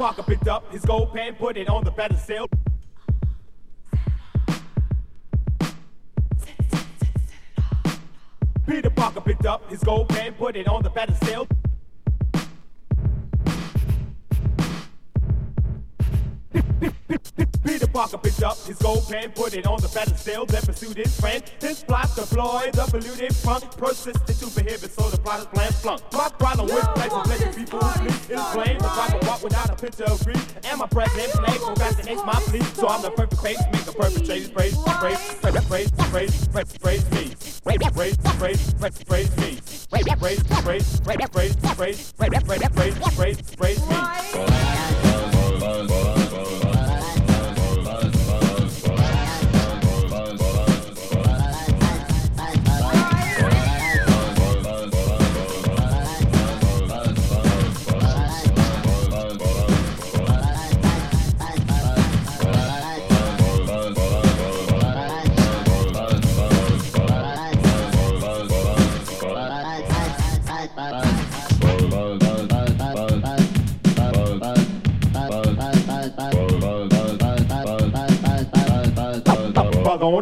up his gold pen, put it on the pedestal. Peter Parker picked up his gold pen, put it on the pedestal. Parker picked up his gold pen, put it on the pedestal, then pursued his friend. His plot deployed the polluted punk, persisted to prohibit, so the plot is plan flunk. My problem with legislation, people who sleep is blame. The problem walk without a picture of grief, and my president play procrastinates my plea. So I'm the perfect face, make a perpetrator praise, praise, praise, praise, praise, praise, praise me. Praise, praise, praise, praise, praise me. Praise, praise, praise, praise, praise, praise, praise, praise, praise, praise me.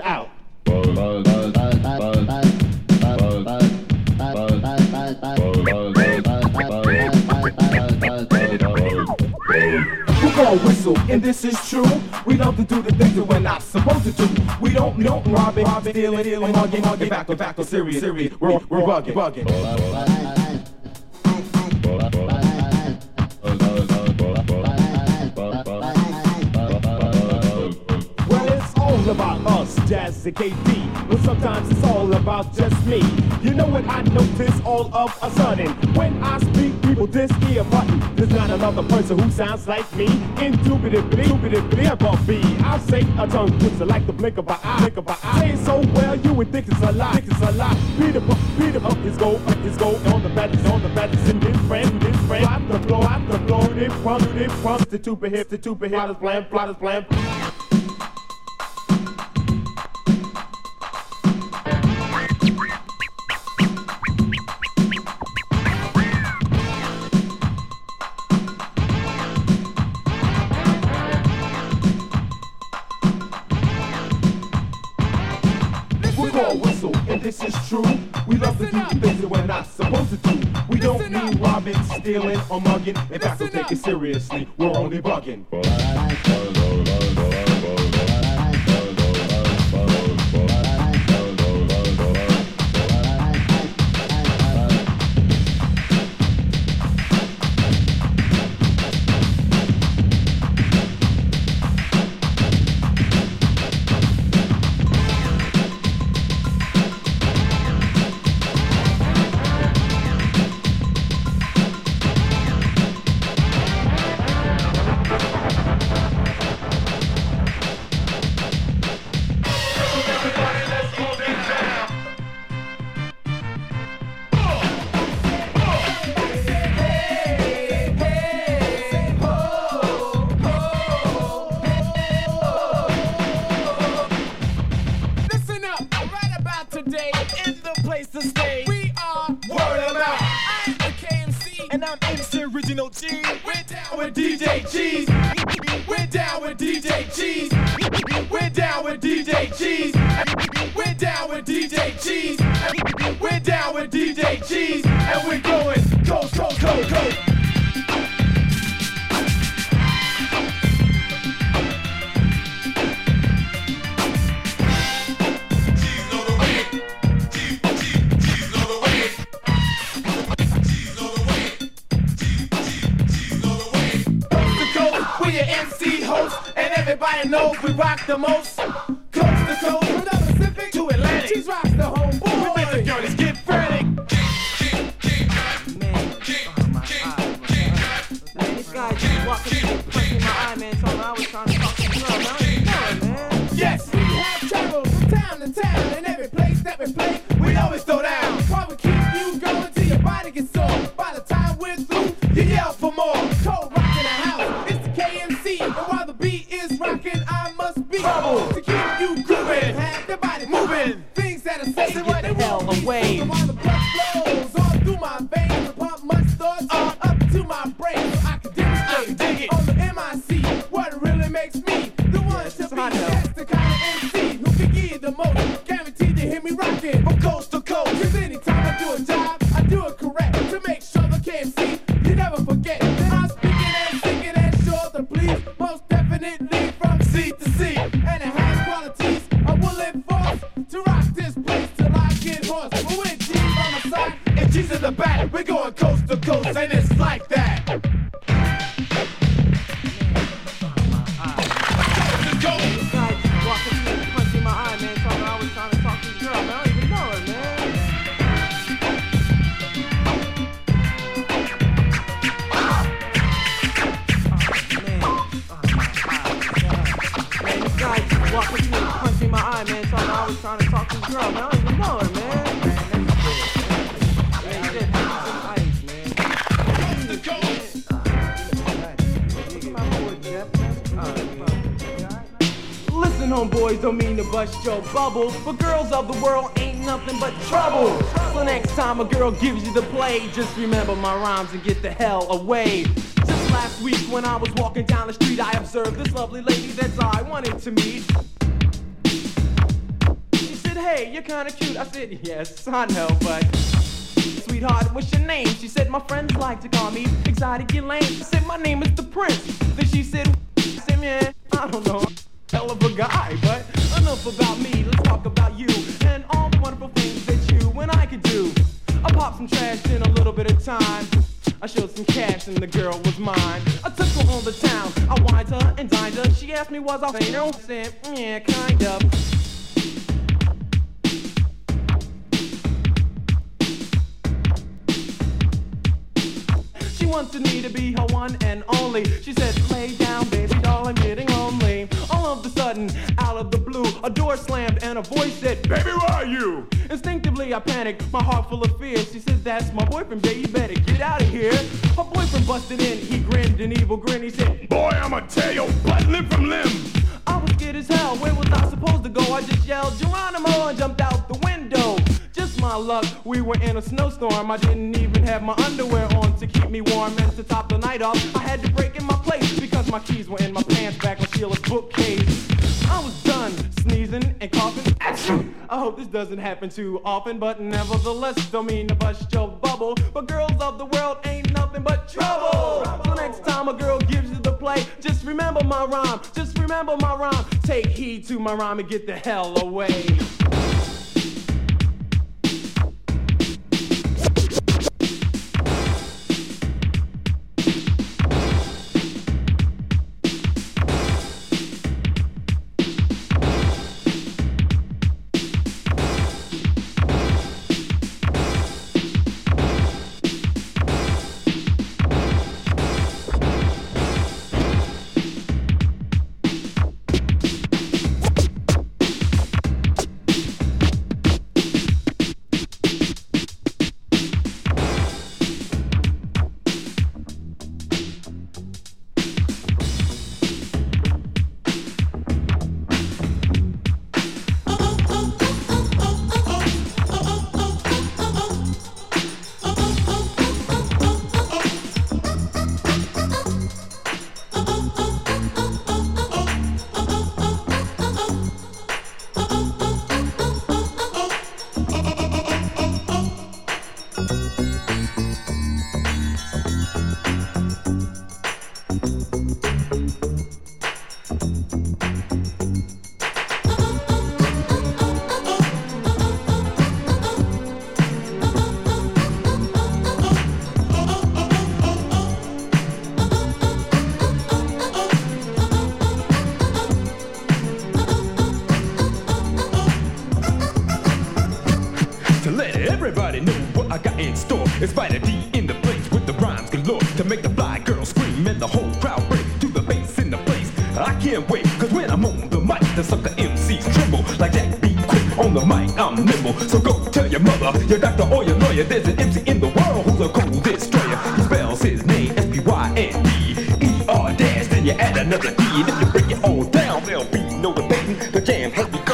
On out. We gon' whistle, and this is true. We love to do the things that we're not supposed to do. We don't know robbing, robbing, stealing, stealing, mugging, mugging, back to back, to serious, serious. We're, we're bugging, bugging. About Jazz and KD. But sometimes it's all about just me. You know what I notice all of a sudden? When I speak, people this ear button. There's not another person who sounds like me. Indubitably, indubitably, never be. I say a tongue twister like the blink of an eye. Blink of an eye. Say it so well, you would think it's a lie. Think it's a lie. Buck, Peter, up his gold, up his gold on the battles, on the battles, and his friend, his friend. Flop the floor, flop the floor, they they front. The tuba hip, the tuba hip. Plotters plan, plotters robbing, stealing, or mugging. In fact, we take it seriously. We're only bugging. Your MC host, and everybody knows we rock the most. Coast to coast, from the Pacific to Atlantic, she's rocks the home boy. We make the girlies get frantic. Walking punching my eye, man, me I was trying to talk to the the kind of MC who can get the most. Guaranteed to hear me rocking from coast to coast. Cause anytime I do a job, I do it correct. To make sure the KMC, you never forget. I'm speaking and singing and sure to please. Most definitely from sea to sea. And it has qualities I will enforce to rock this place till I get hoarse. But with G's on my side and G's in the back, we're going coast to coast, and it's like that. I was trying to talk to girl. I don't even know her, man. Listen, homeboys, don't mean to bust your bubble, but girls of the world ain't nothing but trouble. So next time a girl gives you the play, just remember my rhymes and get the hell away. Just last week when I was walking down the street, I observed this lovely lady that's all I wanted to meet. Said, Hey, you're kinda cute. I said, Yes, I know, but. Sweetheart, what's your name? She said, My friends like to call me Exotic Elaine. I said, My name is the Prince. Then she said, I I don't know. Hell of a guy, but enough about me. Let's talk about you and all the wonderful things that you and I could do. I popped some trash in a little bit of time. I showed some cash and the girl was mine. I took her on the town. I wined her and dined her. She asked me was I saying I said, yeah, kind of. Wanted me to be her one and only. She said, lay down, baby doll, I'm getting lonely. All of a sudden, out of the blue, a door slammed and a voice said, baby, where are you? Instinctively, I panicked, my heart full of fear. She said, that's my boyfriend, baby, you better get out of here. Her boyfriend busted in, he grinned an evil grin. He said, Boy, I'ma tear your butt limb from limb. I was scared as hell. Where was I supposed to go? I just yelled Geronimo and jumped out the window. My luck, we were in a snowstorm. I didn't even have my underwear on to keep me warm. And to top the night off, I had to break in my place because my keys were in my pants back on Sheila's bookcase. I was done sneezing and coughing. Achoo! I hope this doesn't happen too often, but nevertheless, don't mean to bust your bubble. But girls of the world ain't nothing but trouble. So next time a girl gives you the play, just remember my rhyme. Just remember my rhyme. Take heed to my rhyme and get the hell away. To let everybody know what I got in store. It's Spyder D in the the rhymes galore. To make the fly girl scream and the whole crowd break to the bass in the place. I can't wait, cause when I'm on the mic, the sucker MCs tremble. Like that B. Quick on the mic, I'm nimble. So go tell your mother, your doctor, or your lawyer. There's an MC in the world who's a cold destroyer. He spells his name S-P-Y-N-D-E-R dash. Then you add another D. And if you break it all down, there'll be no debating. The jam has begun.